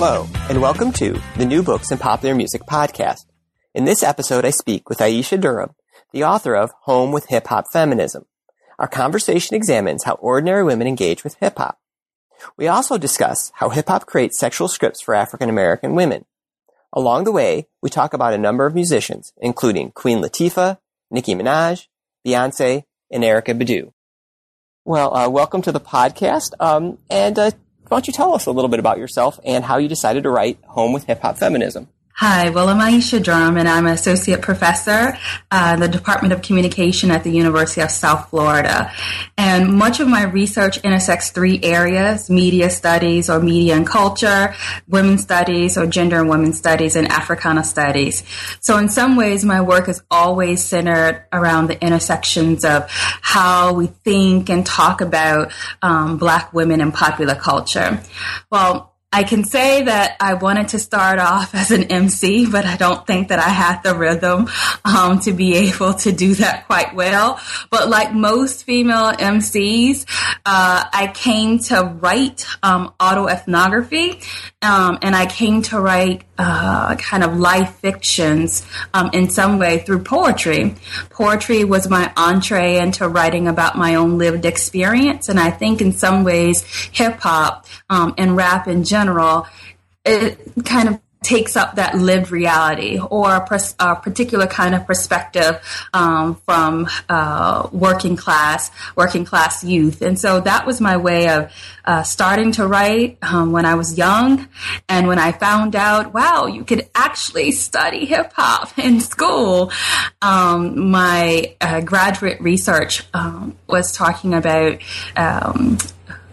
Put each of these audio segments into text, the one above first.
Hello, and welcome to the New Books in Popular Music podcast. In this episode, I speak with Aisha Durham, the author of Home with Hip Hop Feminism. Our conversation examines how ordinary women engage with hip hop. We also discuss how hip hop creates sexual scripts for African American women. Along the way, we talk about a number of musicians, including Queen Latifah, Nicki Minaj, Beyonce, and Erykah Badu. Well, uh, welcome to the podcast. Um, and uh, why don't you tell us a little bit about yourself and how you decided to write Home with Hip Hop Feminism? Hi, well, I'm Aisha Durham, and I'm an associate professor uh, in the Department of Communication at the University of South Florida. And much of my research intersects three areas media studies or media and culture, women's studies or gender and women's studies, and Africana studies. So, in some ways, my work is always centered around the intersections of how we think and talk about um, Black women in popular culture. Well, I can say that I wanted to start off as an MC, but I don't think that I had the rhythm um, to be able to do that quite well. But like most female MCs, uh, I came to write um, autoethnography, um, and I came to write uh, kind of life fictions um, in some way through poetry. Poetry was my entree into writing about my own lived experience, and I think in some ways, hip hop um, and rap in general, it kind of takes up that lived reality or a, pers- a particular kind of perspective um, from uh, working class working class youth. And so that was my way of uh, starting to write um, when i was young. And when i found out wow you could actually study hip-hop in school um, my uh, graduate research um, was talking about um,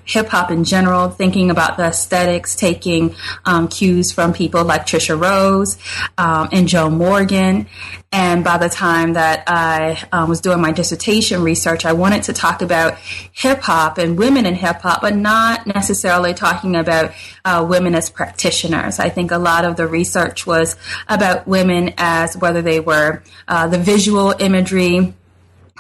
hip hop in general, thinking about the aesthetics, taking um, cues from people like Tricia Rose um, and Joan Morgan. And by the time that I um, was doing my dissertation research, I wanted to talk about hip hop and women in hip hop, but not necessarily talking about uh, women as practitioners. I think a lot of the research was about women as whether they were uh, the visual imagery,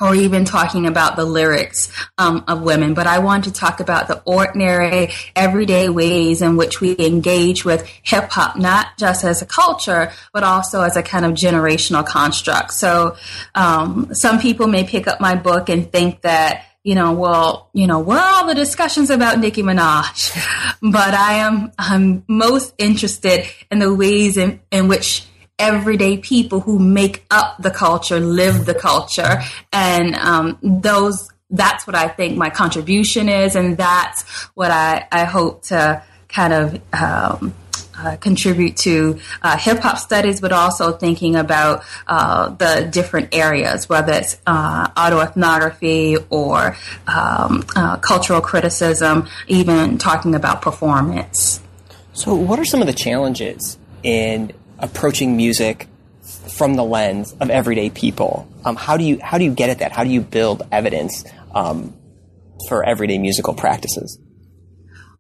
or even talking about the lyrics um, of women, but I want to talk about the ordinary, everyday ways in which we engage with hip hop, not just as a culture, but also as a kind of generational construct. So, um, some people may pick up my book and think that you know, well, you know, where are all the discussions about Nicki Minaj? But I am I'm most interested in the ways in, in which everyday people who make up the culture, live the culture, and um, those. That's what I think my contribution is, and that's what I, I hope to kind of um, uh, contribute to uh, hip hop studies, but also thinking about uh, the different areas, whether it's uh, autoethnography or um, uh, cultural criticism, even talking about performance. So, what are some of the challenges in approaching music from the lens of everyday people. Um, how do you how do you get at that? How do you build evidence um, for everyday musical practices?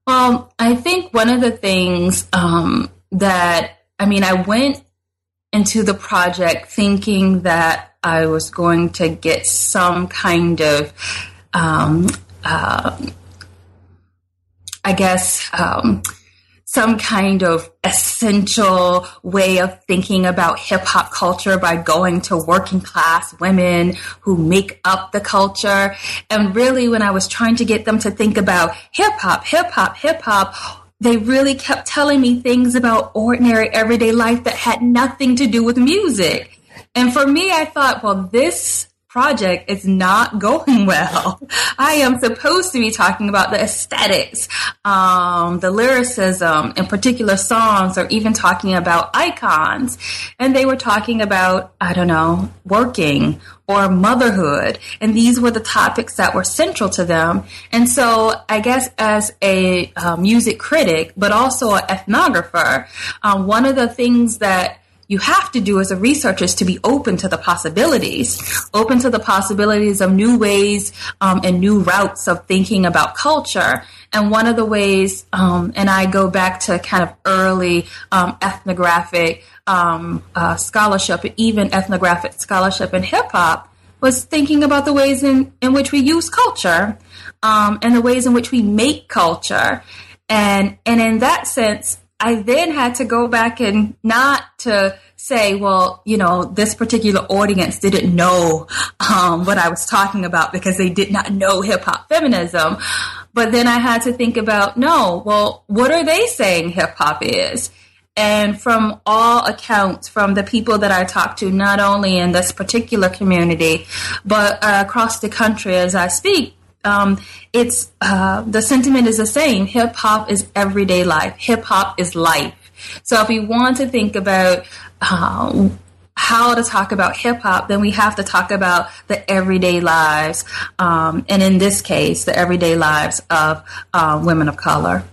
Um, I think one of the things um, that I mean, I went into the project thinking that I was going to get some kind of um, uh, I guess um, some kind of essential way of thinking about hip hop culture by going to working class women who make up the culture. And really, when I was trying to get them to think about hip hop, hip hop, hip hop, they really kept telling me things about ordinary everyday life that had nothing to do with music. And for me, I thought, well, this project is not going well. I am supposed to be talking about the aesthetics, um, the lyricism in particular songs, or even talking about icons. And they were talking about, I don't know, working or motherhood. And these were the topics that were central to them. And so I guess as a uh, music critic, but also an ethnographer, um, one of the things that you have to do as a researcher is to be open to the possibilities, open to the possibilities of new ways um, and new routes of thinking about culture. And one of the ways, um, and I go back to kind of early um, ethnographic um, uh, scholarship, even ethnographic scholarship in hip hop, was thinking about the ways in, in which we use culture um, and the ways in which we make culture. And, and in that sense, I then had to go back and not to say, well, you know, this particular audience didn't know um, what I was talking about because they did not know hip hop feminism. But then I had to think about, no, well, what are they saying hip hop is? And from all accounts, from the people that I talked to, not only in this particular community, but uh, across the country as I speak, um, it's uh, the sentiment is the same. Hip hop is everyday life. Hip hop is life. So if we want to think about um, how to talk about hip hop, then we have to talk about the everyday lives, um, and in this case, the everyday lives of uh, women of color.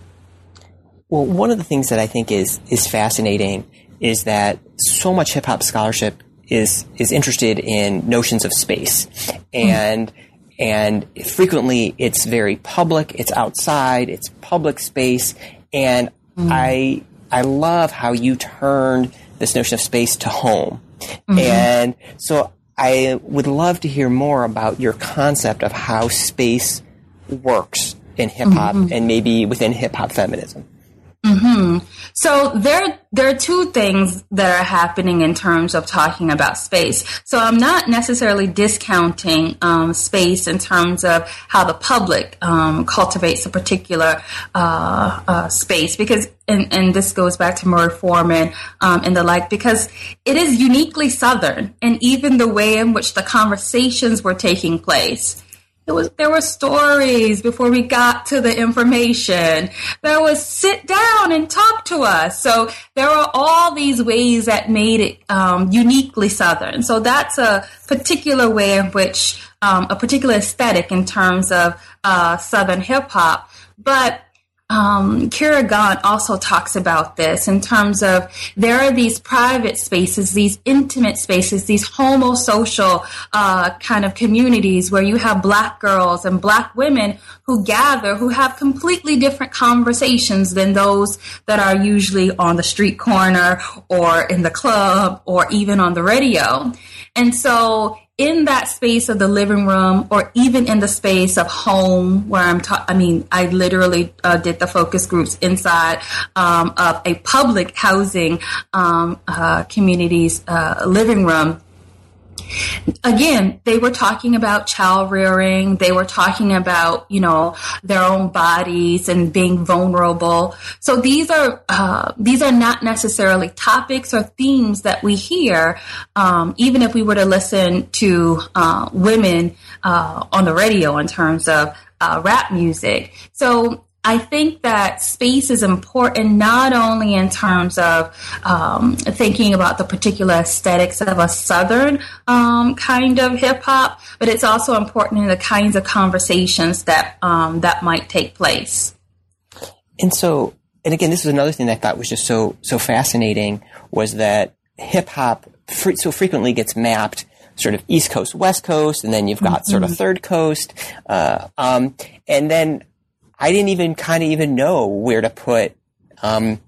Well, one of the things that I think is is fascinating is that so much hip hop scholarship is is interested in notions of space and. Mm and frequently it's very public, it's outside, it's public space, and mm. I I love how you turned this notion of space to home. Mm-hmm. And so I would love to hear more about your concept of how space works in hip hop mm-hmm. and maybe within hip hop feminism. Mm-hmm. So there, there are two things that are happening in terms of talking about space. So I'm not necessarily discounting um, space in terms of how the public um, cultivates a particular uh, uh, space, because and, and, this goes back to Murray Forman um, and the like, because it is uniquely Southern, and even the way in which the conversations were taking place it was there were stories before we got to the information. There was sit down and talk to us. So there were all these ways that made it um, uniquely Southern. So that's a particular way in which um, a particular aesthetic in terms of uh, Southern hip hop. But um, Kyra Gaunt also talks about this in terms of there are these private spaces, these intimate spaces, these homosocial uh, kind of communities where you have black girls and black women who gather, who have completely different conversations than those that are usually on the street corner or in the club or even on the radio. And so in that space of the living room or even in the space of home where I'm ta- I mean, I literally uh, did the focus groups inside um, of a public housing um, uh, community's uh, living room again, they were talking about child rearing. They were talking about, you know, their own bodies and being vulnerable. So these are, uh, these are not necessarily topics or themes that we hear, um, even if we were to listen to, uh, women, uh, on the radio in terms of, uh, rap music. So I think that space is important not only in terms of um, thinking about the particular aesthetics of a Southern um, kind of hip hop, but it's also important in the kinds of conversations that um, that might take place. And so, and again, this is another thing that I thought was just so so fascinating was that hip hop fr- so frequently gets mapped sort of East Coast, West Coast, and then you've got mm-hmm. sort of mm-hmm. Third Coast, uh, um, and then I didn't even kind of even know where to put, um,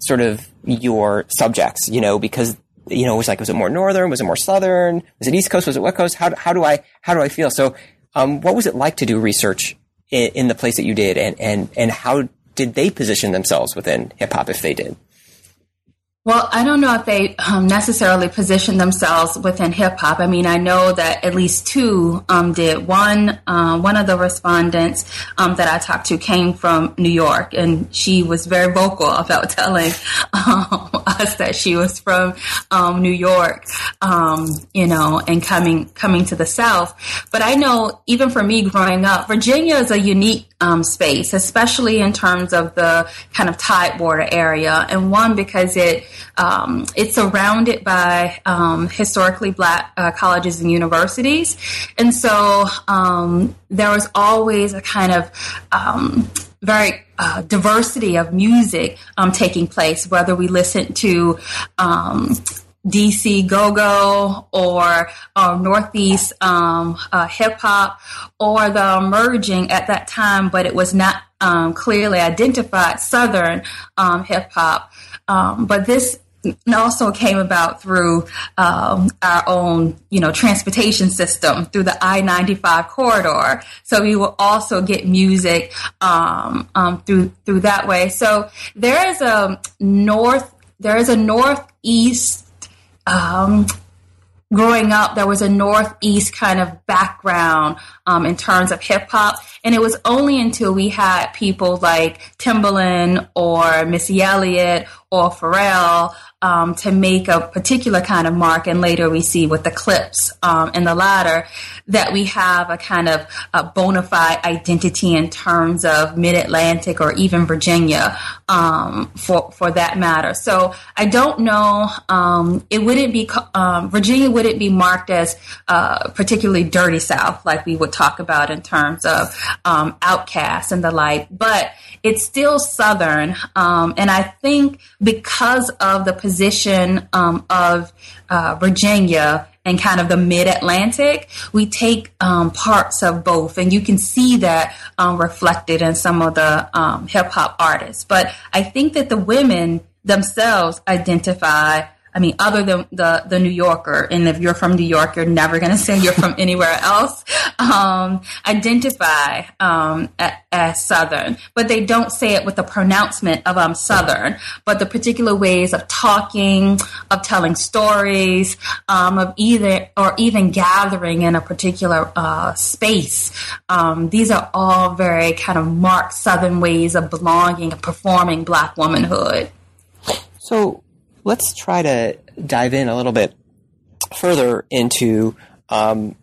sort of your subjects, you know, because, you know, it was like, was it more northern? Was it more southern? Was it east coast? Was it west coast? How, how do I, how do I feel? So, um, what was it like to do research in, in the place that you did and, and, and how did they position themselves within hip hop if they did? Well, I don't know if they um, necessarily position themselves within hip hop. I mean, I know that at least two um, did. One, uh, one of the respondents um, that I talked to came from New York, and she was very vocal about telling um, us that she was from um, New York, um, you know, and coming coming to the South. But I know, even for me growing up, Virginia is a unique space, especially in terms of the kind of Tidewater area, and one because it um, it's surrounded by um, historically black uh, colleges and universities. And so um, there was always a kind of um, very uh, diversity of music um, taking place, whether we listen to um, DC go go or uh, Northeast um, uh, hip hop or the emerging at that time, but it was not um, clearly identified Southern um, hip hop. Um, but this also came about through um, our own, you know, transportation system through the I-95 corridor. So we will also get music um, um, through through that way. So there is a north, there is a northeast um, growing up, there was a Northeast kind of background um, in terms of hip hop. And it was only until we had people like Timbaland or Missy Elliott or Pharrell um, to make a particular kind of mark. And later we see with the Clipse um, the latter that we have a kind of a bona fide identity in terms of mid Atlantic or even Virginia um, for, for that matter. So I don't know. Um, it wouldn't be, um, Virginia wouldn't be marked as uh, particularly dirty South like we would talk about in terms of um, OutKast and the like, but it's still Southern. Um, and I think because of the position um, of uh, Virginia and kind of the mid Atlantic, we take um, parts of both. And you can see that um, reflected in some of the um, hip hop artists. But I think that the women themselves identify I mean, other than the, the New Yorker, and if you're from New York, you're never going to say you're from anywhere else, um, identify um, as Southern, but they don't say it with the pronouncement of um, Southern, but the particular ways of talking, of telling stories, um, of either, or even gathering in a particular uh, space. Um, these are all very kind of marked Southern ways of belonging and performing Black womanhood. So, let's try to dive in a little bit further into um,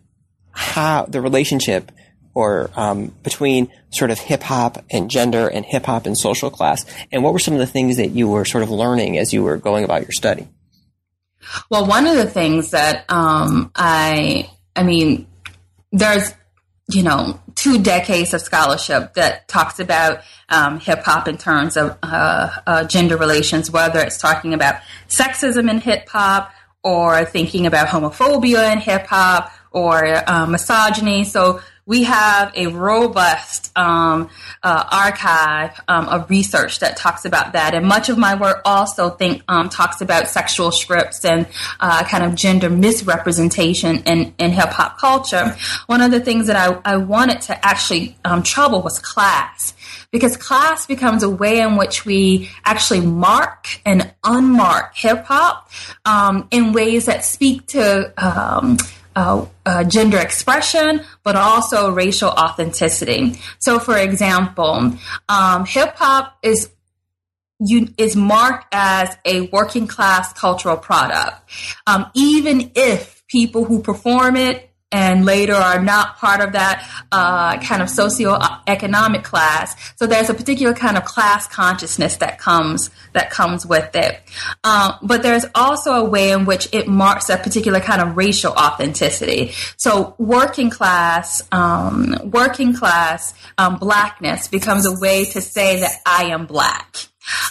how the relationship or um, between sort of hip hop and gender and hip hop and social class, and what were some of the things that you were sort of learning as you were going about your study? Well, one of the things that um, I, I mean, there's you know, two decades of scholarship that talks about um, hip hop in terms of uh, uh, gender relations, whether it's talking about sexism in hip hop or thinking about homophobia in hip hop or uh, misogyny. So we have a robust um, uh, archive um, of research that talks about that. And much of my work also think um, talks about sexual scripts and uh, kind of gender misrepresentation in, in hip hop culture. One of the things that I, I wanted to actually um, trouble was class. Because class becomes a way in which we actually mark and unmark hip hop um, in ways that speak to um, uh, uh, gender expression, but also racial authenticity. So, for example, um, hip hop is you, is marked as a working class cultural product, um, even if people who perform it and later are not part of that uh, kind of socioeconomic class. So there's a particular kind of class consciousness that comes that comes with it. Um, but there's also a way in which it marks a particular kind of racial authenticity. So working class, um, working class um, blackness becomes a way to say that I am black.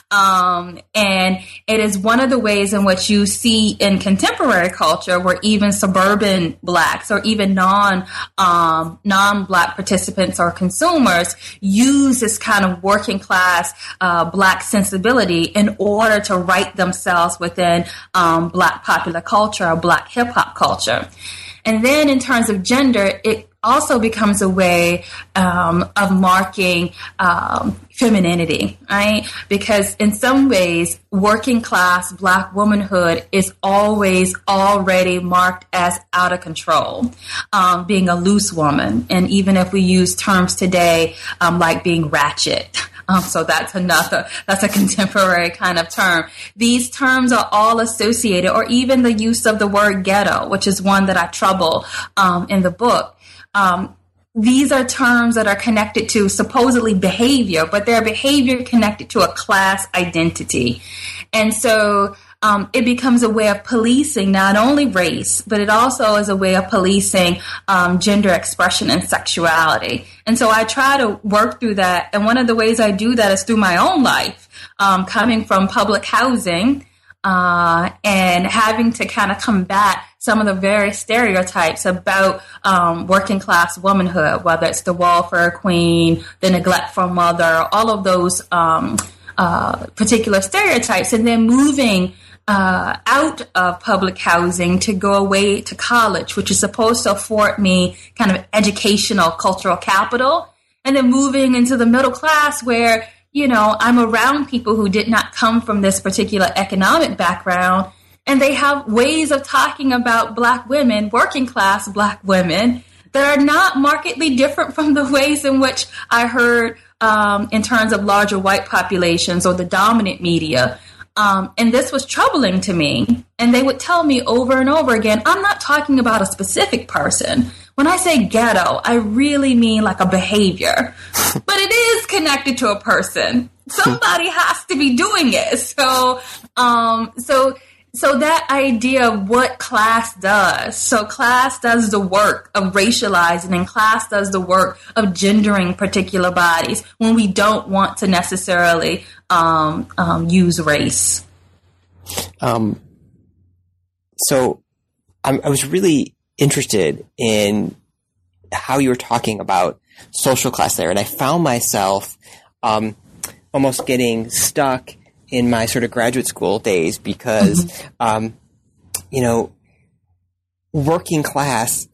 Um, and it is one of the ways in which you see in contemporary culture where even suburban blacks or even non um, non black participants or consumers use this kind of working class uh, black sensibility in order to write themselves within um, black popular culture or black hip hop culture. And then in terms of gender, it also becomes a way um, of marking um, femininity, right? Because in some ways, working class black womanhood is always already marked as out of control, um, being a loose woman. And even if we use terms today um, like being ratchet, um, so that's another, that's a contemporary kind of term. These terms are all associated, or even the use of the word ghetto, which is one that I trouble um, in the book. Um, these are terms that are connected to supposedly behavior, but they're behavior connected to a class identity. And so um, it becomes a way of policing not only race, but it also is a way of policing um, gender expression and sexuality. And so I try to work through that. And one of the ways I do that is through my own life, um, coming from public housing uh, and having to kind of combat some of the very stereotypes about um, working class womanhood, whether it's the welfare queen, the neglectful mother, all of those um, uh, particular stereotypes, and then moving uh, out of public housing to go away to college, which is supposed to afford me kind of educational, cultural capital, and then moving into the middle class where, you know, I'm around people who did not come from this particular economic background, and they have ways of talking about black women, working class black women, that are not markedly different from the ways in which I heard um, in terms of larger white populations or the dominant media. Um, and this was troubling to me. And they would tell me over and over again, I'm not talking about a specific person. When I say ghetto, I really mean like a behavior, but it is connected to a person. Somebody has to be doing it. So, um, so so that idea of what class does. So class does the work of racializing and class does the work of gendering particular bodies when we don't want to necessarily um, um, use race. Um, so I'm, i was really interested in how you were talking about social class there and i found myself um, almost getting stuck in my sort of graduate school days because, mm-hmm. um, you know, working class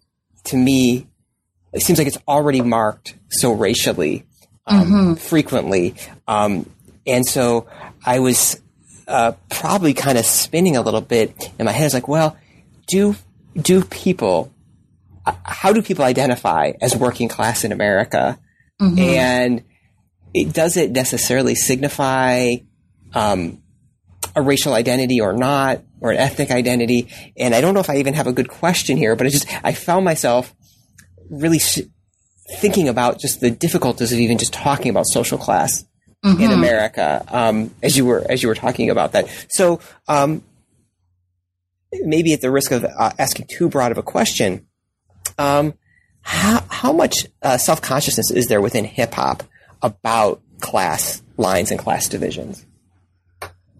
to me, it seems like it's already marked so racially um, mm-hmm. frequently. Um, and so I was uh, probably kind of spinning a little bit in my head. I was like, well, do do people uh, how do people identify as working class in America? Mm-hmm. And it, does it necessarily signify um, a racial identity or not, or an ethnic identity. And I don't know if I even have a good question here, but I just I found myself really sh- thinking about just the difficulties of even just talking about social class mm-hmm. in America um, as you were as you were talking about that. So um, maybe at the risk of uh, asking too broad of a question, um, how how much uh, self consciousness is there within hip hop about class lines and class divisions?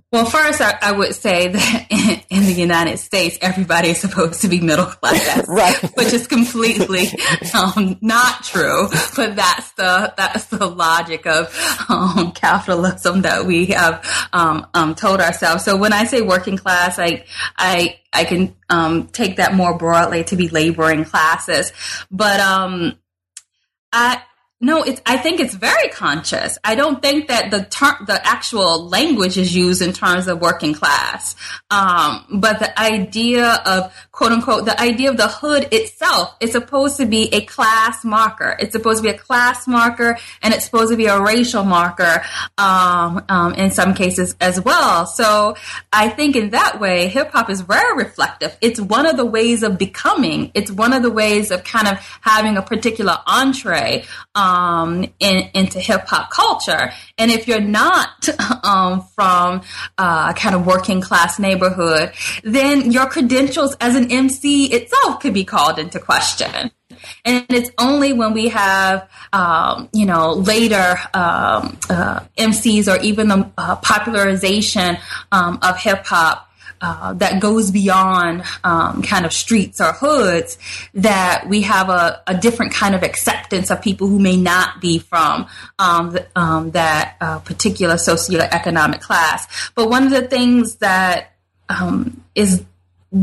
Well, first, I, I, would say that in, in, the United States, everybody is supposed to be middle class, right? Which is completely um, not true. But that's the that's the logic of um, capitalism that we have um, um told ourselves. So when I say working class, I I I can um, take that more broadly to be laboring classes, but um, I no, it's. I think it's very conscious. I don't think that the term, the actual language is used in terms of working class. Um, but the idea of quote unquote, the idea of the hood itself is supposed to be a class marker. It's supposed to be a class marker, and it's supposed to be a racial marker um, um, in some cases as well. So I think in that way, hip hop is very reflective. It's one of the ways of becoming. It's one of the ways of kind of having a particular entree. Um, um, in, into hip hop culture. And if you're not um, from a kind of working class neighborhood, then your credentials as an MC itself could be called into question. And it's only when we have, um, you know, later um, uh, MCs or even the uh, popularization um, of hip hop uh, that goes beyond um, kind of streets or hoods, that we have a, a, different kind of acceptance of people who may not be from um, the, um, that uh, particular socioeconomic class. But one of the things that um, is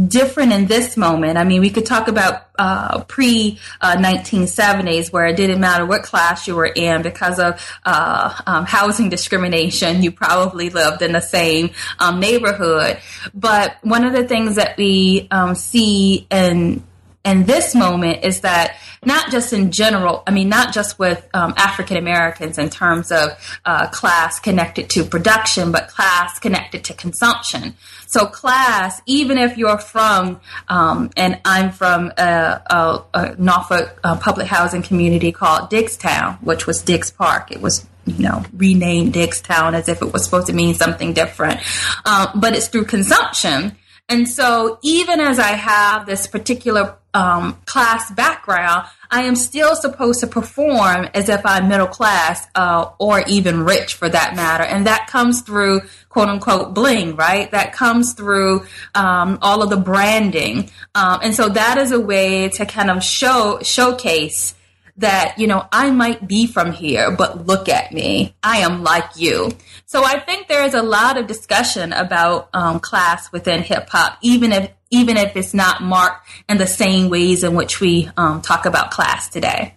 different in this moment. I mean, we could talk about uh, pre uh, 1970s where it didn't matter what class you were in because of uh, um, housing discrimination. You probably lived in the same um, neighborhood. But one of the things that we um, see in in this moment is that not just in general, I mean, not just with um, African Americans in terms of uh, class connected to production, but class connected to consumption. So, class, even if you're from, um, and I'm from a, a, a Norfolk uh, public housing community called Diggstown, which was Diggs Park. It was you know, renamed Diggstown as if it was supposed to mean something different. Um, but it's through consumption. And so even as I have this particular um, class background, I am still supposed to perform as if I'm middle class uh, or even rich for that matter. And that comes through quote unquote bling, right? That comes through um, all of the branding. Um, and so that is a way to kind of show showcase that, you know, I might be from here, but look at me. I am like you. So I think there is a lot of discussion about um, class within hip hop, even if even if it's not marked in the same ways in which we um, talk about class today.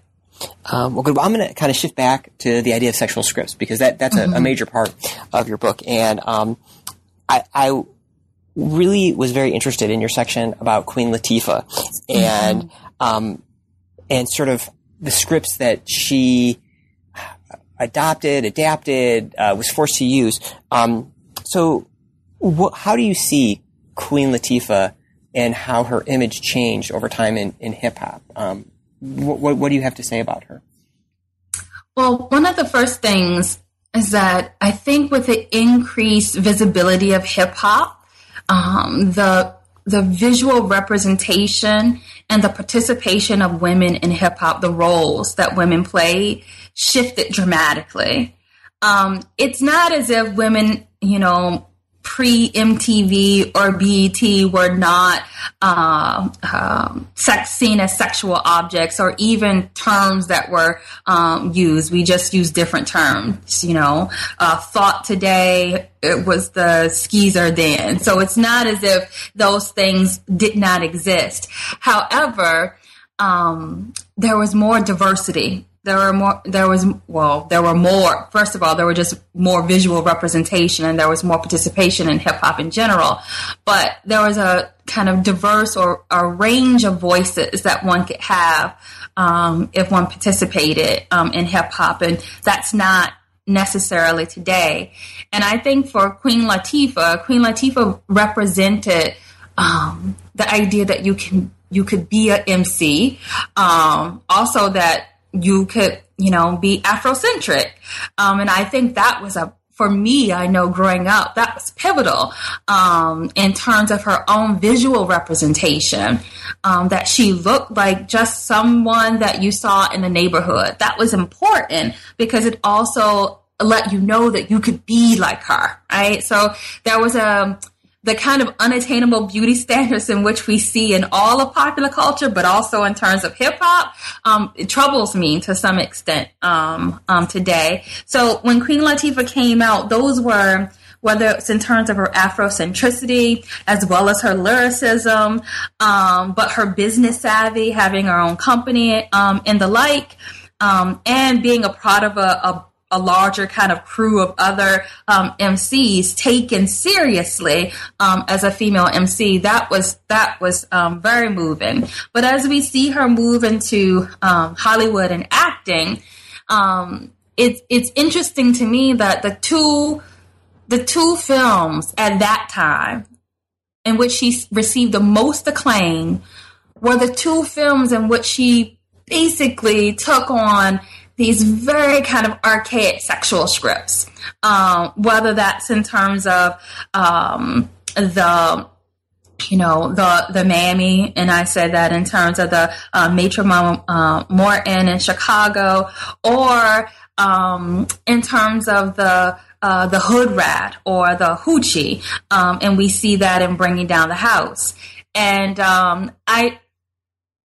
Um, well, good. Well, I'm going to kind of shift back to the idea of sexual scripts because that that's mm-hmm. a, a, major part of your book, and um, I, I, really was very interested in your section about Queen Latifah and mm-hmm. um, and sort of the scripts that she adopted, adapted, uh, was forced to use. Um, so, wh- how do you see Queen Latifah and how her image changed over time in, in hip hop? Um, wh- what do you have to say about her? Well, one of the first things is that I think with the increased visibility of hip hop, um, the the visual representation and the participation of women in hip hop, the roles that women play, shifted dramatically. Um, it's not as if women, you know, pre MTV or BET were not uh, um, sex, seen as sexual objects or even terms that were um, used. We just use different terms. You know, uh, thought today it was the skeezer then. So it's not as if those things did not exist. However, um, there was more diversity there were more there was well there were more. First of all there were just more visual representation and there was more participation in hip hop in general. But there was a kind of diverse or a range of voices that one could have um, if one participated um, in hip hop. And that's not necessarily today. And i think for queen latifah queen latifah represented um, the idea that you can you could be a mc um, also that you could, you know, be Afrocentric. Um, and I think that was a for me, I know growing up, that was pivotal um, in terms of her own visual representation. Um, that she looked like just someone that you saw in the neighborhood. That was important because it also let you know that you could be like her, right? So there was a the kind of unattainable beauty standards in which we see in all of popular culture, but also in terms of hip hop, um, it troubles me to some extent um, um, today. So when Queen Latifah came out, those were whether it's in terms of her Afrocentricity as well as her lyricism, um, but her business savvy, having her own company, um, and the like, um, and being a part of a, a a larger kind of crew of other um, MCs taken seriously um, as a female MC. That was that was um, very moving. But as we see her move into um, Hollywood and acting, um, it's it's interesting to me that the two the two films at that time in which she received the most acclaim were the two films in which she basically took on these very kind of archaic sexual scripts, um, whether that's in terms of um, the you know the the mammy, and I said that in terms of the uh, Maitre uh, Morton in Chicago, or um, in terms of the uh, the hood rat or the hoochie, um, and we see that in bringing down the house. And um, I,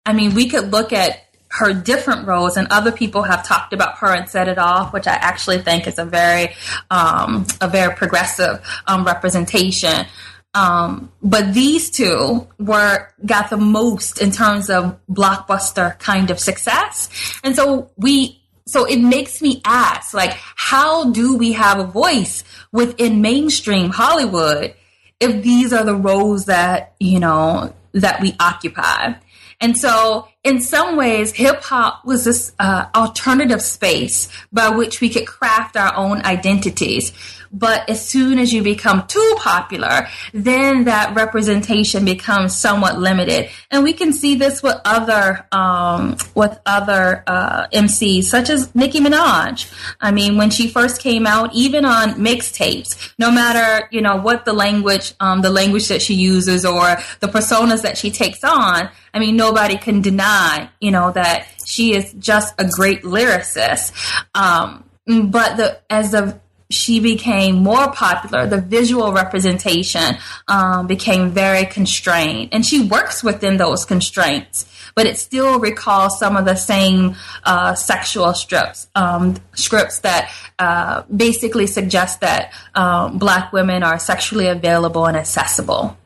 I mean, we could look at her different roles, and other people have talked about her and set it off, which I actually think is a very, um, a very progressive um, representation. Um, but these two were got the most in terms of blockbuster kind of success. And so we so it makes me ask like how do we have a voice within mainstream Hollywood if these are the roles that, you know, that we occupy? And so, in some ways, hip hop was this uh, alternative space by which we could craft our own identities. But as soon as you become too popular, then that representation becomes somewhat limited. And we can see this with other um, with other uh, MCs, such as Nicki Minaj. I mean, when she first came out, even on mixtapes, no matter you know what the language, um, the language that she uses, or the personas that she takes on, I mean, nobody can deny, you know, that she is just a great lyricist. Um, but the as the she became more popular, the visual representation um, became very constrained. And she works within those constraints, but it still recalls some of the same uh, sexual strips, um, scripts that uh, basically suggest that um, black women are sexually available and accessible.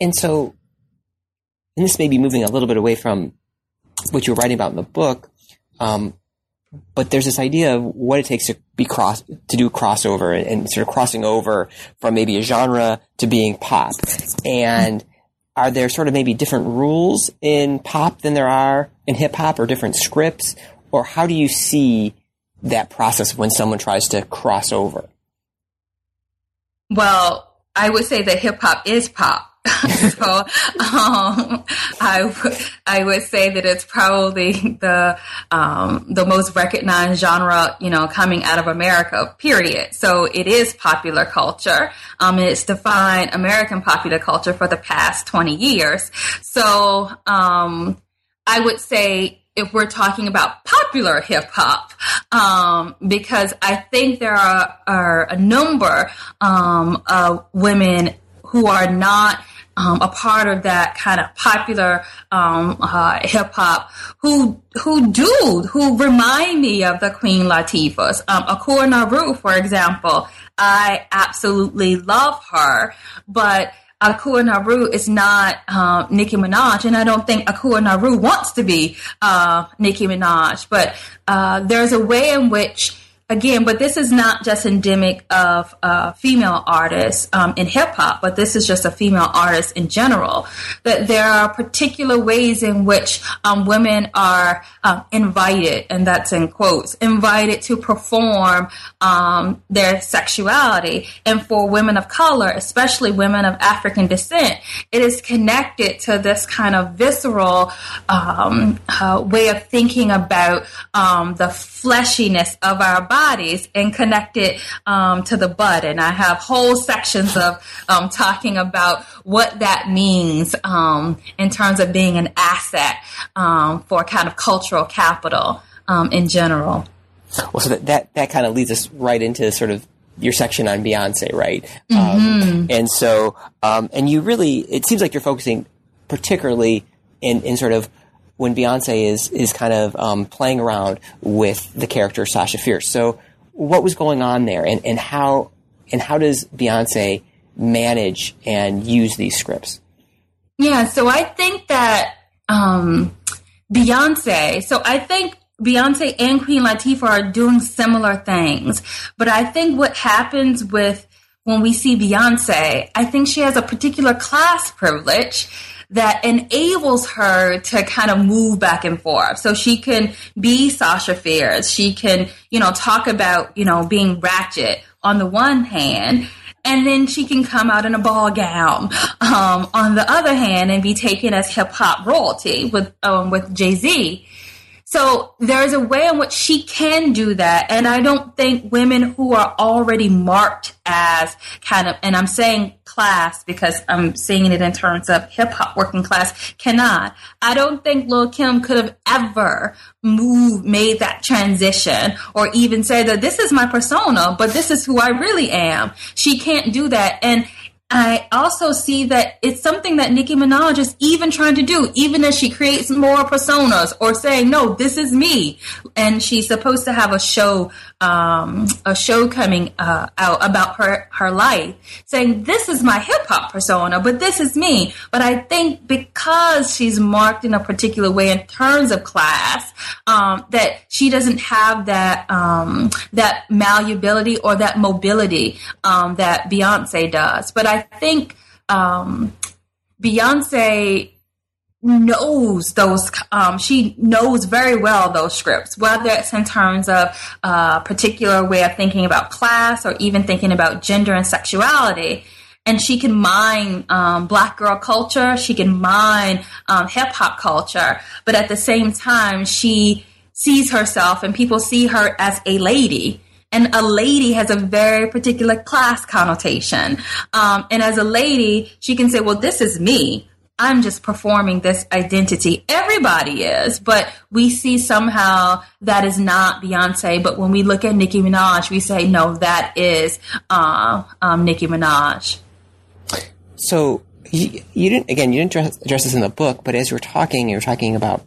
And so, and this may be moving a little bit away from what you're writing about in the book, um, but there's this idea of what it takes to be cross to do crossover and, and, sort of crossing over from maybe a genre to being pop. And are there sort of maybe different rules in pop than there are in hip hop or different scripts? Or how do you see that process when someone tries to cross over? Well, I would say that hip hop is pop so um, I, w- I would say that it's probably the um, the most recognized genre, you know, coming out of America. Period. So it is popular culture. Um, it's defined American popular culture for the past twenty years. So um, I would say if we're talking about popular hip hop, um, because I think there are, are a number um, of women who are not um, a part of that kind of popular um, uh, hip hop who who do who remind me of the Queen Latifahs. Um, Akua Naru, for example, I absolutely love her, but Akua Naru is not uh, Nicki Minaj, and I don't think Akua Naru wants to be uh, Nicki Minaj. But uh, there's a way in which again, but this is not just endemic of uh, female artists um, in hip hop, but this is just a female artist in general. That there are particular ways in which um, women are um, invited, and that's in quotes, invited to perform um, their sexuality. And for women of color, especially women of African descent, it is connected to this kind of visceral um, uh, way of thinking about um, the fleshiness of our bodies and connect it um, to the bud. And I have whole sections of um, talking about what that means um, in terms of being an asset um, for kind of cultural capital um, in general. Well, so that, that, that kind of leads us right into sort of your section on Beyonce, right? Mm-hmm. Um, and so, and you really, it seems like you're focusing particularly in, in sort of when Beyonce is is kind of um, playing around with the character Sasha Fierce. So, what was going on there, and, and how and how does Beyonce manage and use these scripts? Yeah, so I think that um, Beyonce. So I think Beyonce and Queen Latifah are doing similar things, but I think what happens with when we see Beyonce, I think she has a particular class privilege that enables her to kind of move back and forth. So she can be Sasha Fierce. She can, you know, talk about, you know, being ratchet on the one hand. And then she can come out in a ball gown um, on the other hand and be taken as hip hop royalty with um, with Jay Z. So there's a way in which she can do that. And I don't think women who are already marked as kind of, and I'm saying class because I'm seeing it in terms of hip hop working class cannot. I don't think Lil Kim could have ever moved, made that transition or even say that this is my persona, but this is who I really am. She can't do that. And I also see that it's something that Nicki Minaj is even trying to do, even as she creates more personas or saying, no, this is me. And she's supposed to have a show um, a show coming uh, out about her her life, saying this is my hip hop persona, but this is me. But I think because she's marked in a particular way in terms of class, um, that she doesn't have that um, that malleability or that mobility um, that Beyonce does. But I think um, Beyonce knows those um, she knows very well those scripts whether it's in terms of a uh, particular way of thinking about class or even thinking about gender and sexuality. And she can mine um, black girl culture. She can mine um, hip-hop culture. But at the same time she sees herself and people see her as a lady and a lady has a very particular class connotation um, and as a lady she can say well this is me I'm just performing this identity. Everybody is, but we see somehow that is not Beyonce. But when we look at Nicki Minaj, we say, no, that is uh, um, Nicki Minaj. So you, you, didn't, again, you didn't address, address, this in the book, but as you were talking, you were talking about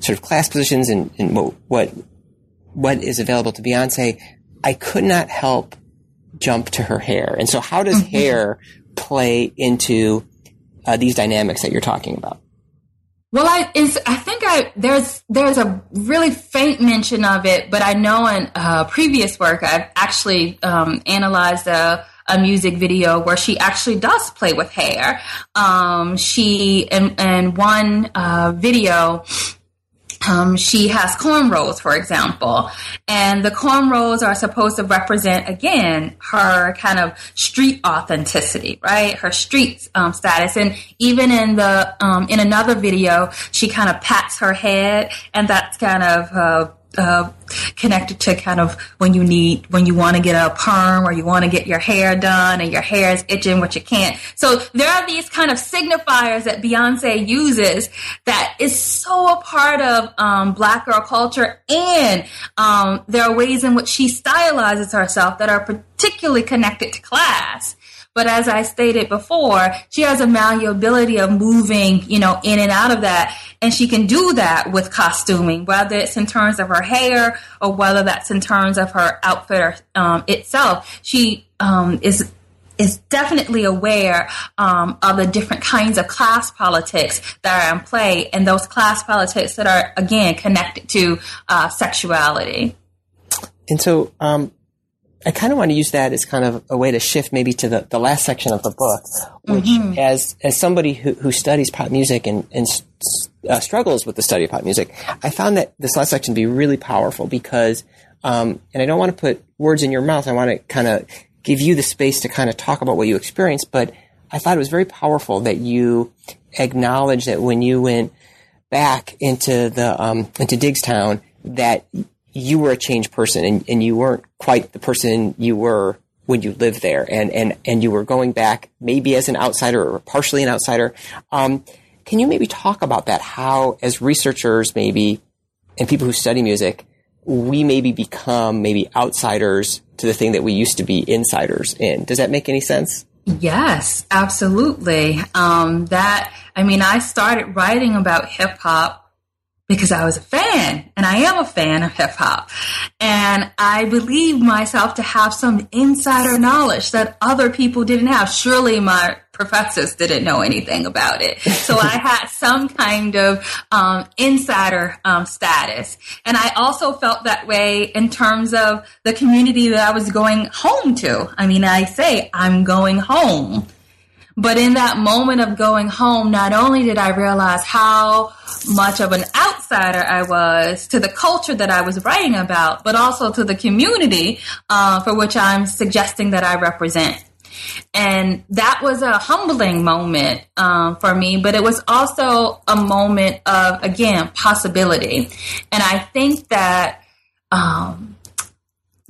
sort of class positions and, and what, what, what is available to Beyonce. I could not help jump to her hair. And so how does mm-hmm. hair play into uh, these dynamics that you're talking about? Well, I I think I there's there's a really faint mention of it, but I know in uh, previous work I've actually um, analyzed a, a music video where she actually does play with hair. Um, she in, in one uh, video um, she has cornrows, for example, and the cornrows are supposed to represent again her kind of street authenticity, right? Her street um, status, and even in the um, in another video, she kind of pats her head, and that's kind of uh, uh, connected to kind of when you need when you want to get a perm or you want to get your hair done and your hair is itching but you can't. So there are these kind of signifiers that beyonce uses that is so a part of um, black girl culture and um, there are ways in which she stylizes herself that are particularly connected to class but as I stated before, she has a malleability of moving, you know, in and out of that. And she can do that with costuming, whether it's in terms of her hair or whether that's in terms of her outfit um, itself. She um, is is definitely aware um, of the different kinds of class politics that are in play, and those class politics that are again connected to uh, sexuality. And so, um, I kind of want to use that as kind of a way to shift maybe to the, the last section of the book, which mm-hmm. as, as somebody who, who studies pop music and, and uh, struggles with the study of pop music, I found that this last section to be really powerful because, um, and I don't want to put words in your mouth. I want to kind of give you the space to kind of talk about what you experienced, but I thought it was very powerful that you acknowledge that when you went back into the, um, into Diggstown, that you were a changed person and, and you weren't quite the person you were when you lived there and, and, and you were going back maybe as an outsider or partially an outsider. Um, can you maybe talk about that? How, as researchers, maybe, and people who study music, we maybe become maybe outsiders to the thing that we used to be insiders in. Does that make any sense? Yes, absolutely. Um, that, I mean, I started writing about hip hop because I was a fan and I am a fan of hip hop. And I believe myself to have some insider knowledge that other people didn't have. Surely my professors didn't know anything about it. So I had some kind of um, insider um, status. And I also felt that way in terms of the community that I was going home to. I mean, I say I'm going home. But in that moment of going home, not only did I realize how much of an outsider I was to the culture that I was writing about, but also to the community uh, for which I'm suggesting that I represent. And that was a humbling moment um, for me, but it was also a moment of, again, possibility. And I think that um,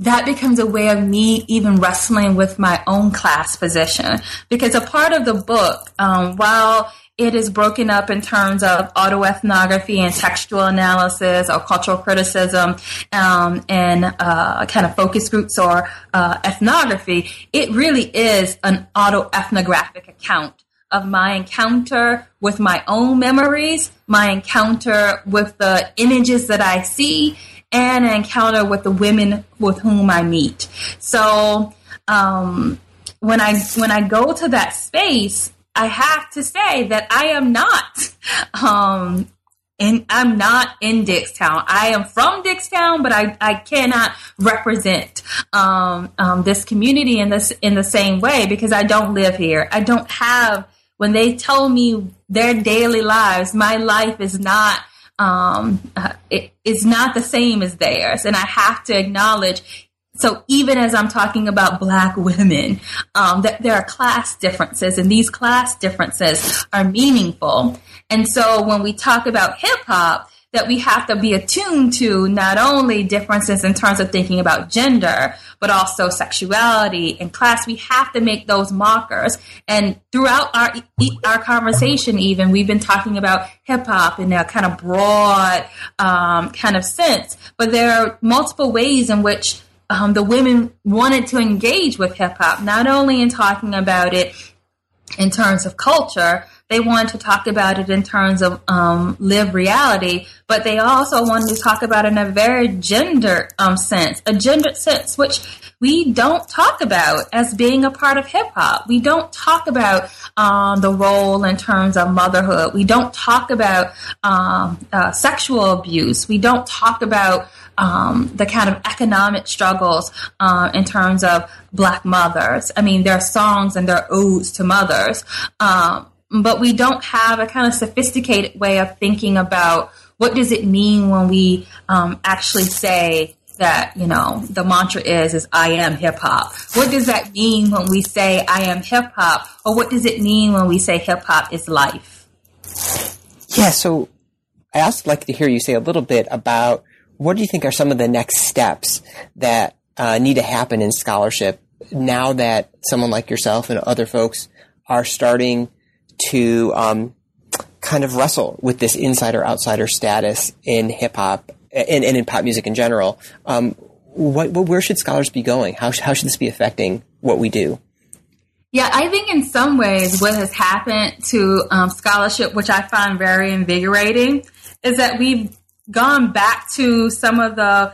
that becomes a way of me even wrestling with my own class position. Because a part of the book, um, while it is broken up in terms of autoethnography and textual analysis or cultural criticism um, and uh, kind of focus groups or uh, ethnography. It really is an autoethnographic account of my encounter with my own memories, my encounter with the images that I see, and an encounter with the women with whom I meet. So um, when I when I go to that space, I have to say that I am not um, and I'm not in Diggstown. I am from Diggstown, but I, I cannot represent um, um, this community in this in the same way because I don't live here. I don't have when they tell me their daily lives, my life is not um, uh, it is not the same as theirs, and I have to acknowledge so even as I'm talking about black women, um, that there are class differences and these class differences are meaningful. And so when we talk about hip hop, that we have to be attuned to not only differences in terms of thinking about gender, but also sexuality and class. We have to make those markers. And throughout our our conversation, even we've been talking about hip hop in a kind of broad um, kind of sense. But there are multiple ways in which um, the women wanted to engage with hip hop, not only in talking about it in terms of culture, they wanted to talk about it in terms of um, live reality, but they also wanted to talk about it in a very gender um, sense, a gender sense which we don't talk about as being a part of hip hop. We don't talk about um, the role in terms of motherhood. We don't talk about um, uh, sexual abuse. We don't talk about um, the kind of economic struggles uh, in terms of black mothers. I mean, there are songs and there are odes to mothers, um, but we don't have a kind of sophisticated way of thinking about what does it mean when we um, actually say that you know the mantra is is I am hip hop. What does that mean when we say I am hip hop, or what does it mean when we say hip hop is life? Yeah, so I also like to hear you say a little bit about what do you think are some of the next steps that uh, need to happen in scholarship now that someone like yourself and other folks are starting to um, kind of wrestle with this insider outsider status in hip hop and, and, in pop music in general? Um, what, where should scholars be going? How, how should this be affecting what we do? Yeah, I think in some ways what has happened to um, scholarship, which I find very invigorating, is that we've gone back to some of the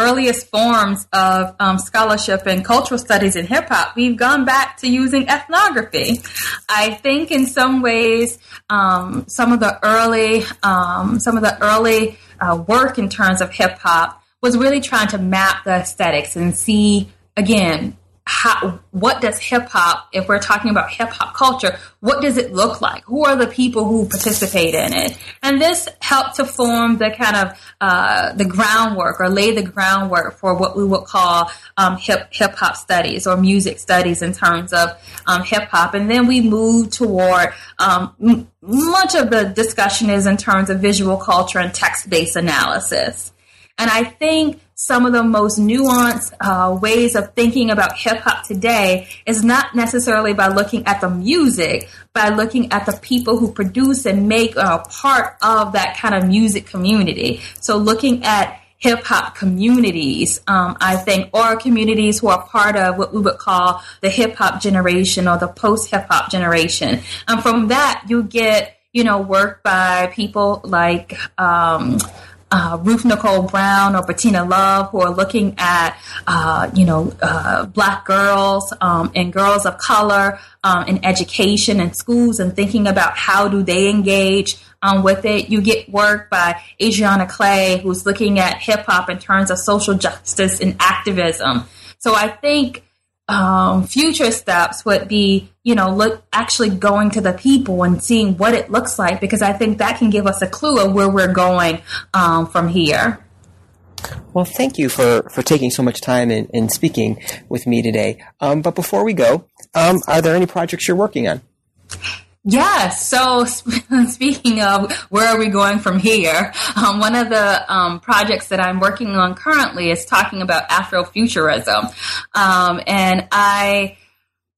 earliest forms of um, scholarship and cultural studies in hip hop, we've gone back to using ethnography. I think in some ways, um, some of the early, um, some of the early uh, work in terms of hip hop was really trying to map the aesthetics and see again how, what does hip hop, if we're talking about hip hop culture, what does it look like? Who are the people who participate in it? And this helped to form the kind of uh, the groundwork or lay the groundwork for what we would call um, hip hip hop studies or music studies in terms of um, hip hop. And then we moved toward um, m- much of the discussion is in terms of visual culture and text based analysis. And I think some of the most nuanced uh, ways of thinking about hip hop today is not necessarily by looking at the music, by looking at the people who produce and make a part of that kind of music community. So looking at hip hop communities, um, I think, or communities who are part of what we would call the hip hop generation or the post hip hop generation. And from that, you get, you know, work by people like, um, uh, Ruth Nicole Brown or Bettina Love who are looking at, uh, you know, uh, black girls um, and girls of color um, in education and schools and thinking about how do they engage um, with it. You get work by Andreana Clay who's looking at hip hop in terms of social justice and activism. So I think um, future steps would be, you know, look actually going to the people and seeing what it looks like because I think that can give us a clue of where we're going um, from here. Well, thank you for, for taking so much time and, speaking with me today. Um, but before we go, um, are there any projects you're working on? Yeah. So speaking of where are we going from here, um, one of the um, projects that I'm working on currently is talking about Afrofuturism, um, and I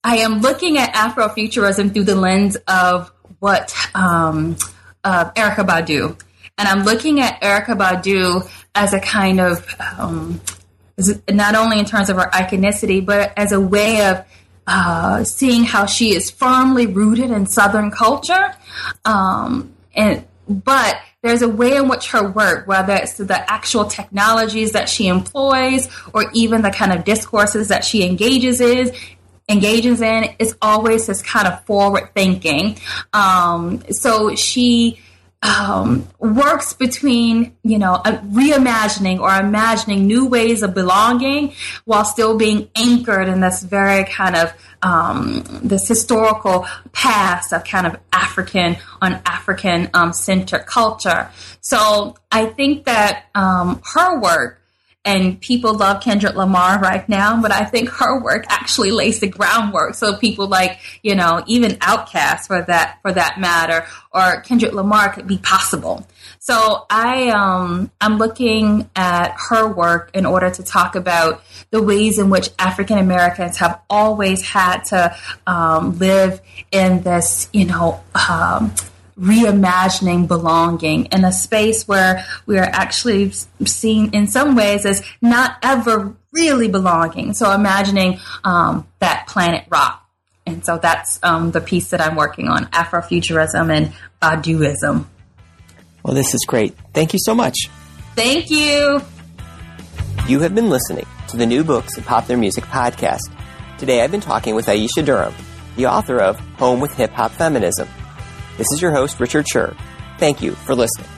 I am looking at Afrofuturism through the lens of what um, uh, Erykah Badu, and I'm looking at Erykah Badu as a kind of um, not only in terms of her iconicity, but as a way of uh, seeing how she is firmly rooted in Southern culture, um, and but there's a way in which her work, whether it's the actual technologies that she employs or even the kind of discourses that she engages is engages in is always this kind of forward thinking. Um, so she um, works between, you know, reimagining or imagining new ways of belonging while still being anchored in this very kind of um, this historical past of kind of African on African um, culture. So I think that um, her work and people love Kendrick Lamar right now, but I think her work actually lays the groundwork. So people like, you know, even Outkast for that for that matter, or Kendrick Lamar could be possible. So I um I'm looking at her work in order to talk about the ways in which African Americans have always had to um, live in this, you know, um, reimagining belonging in a space where we are actually seen in some ways as not ever really belonging. So imagining um, that planet rock. And so that's um, the piece that I'm working on Afrofuturism and Baduism. Well, this is great. Thank you so much. Thank you. You have been listening to the New Books in Popular Music podcast. Today I've been talking with Aisha Durham, the author of Home with Hip Hop Feminism this is your host, Richard Scher. Thank you for listening.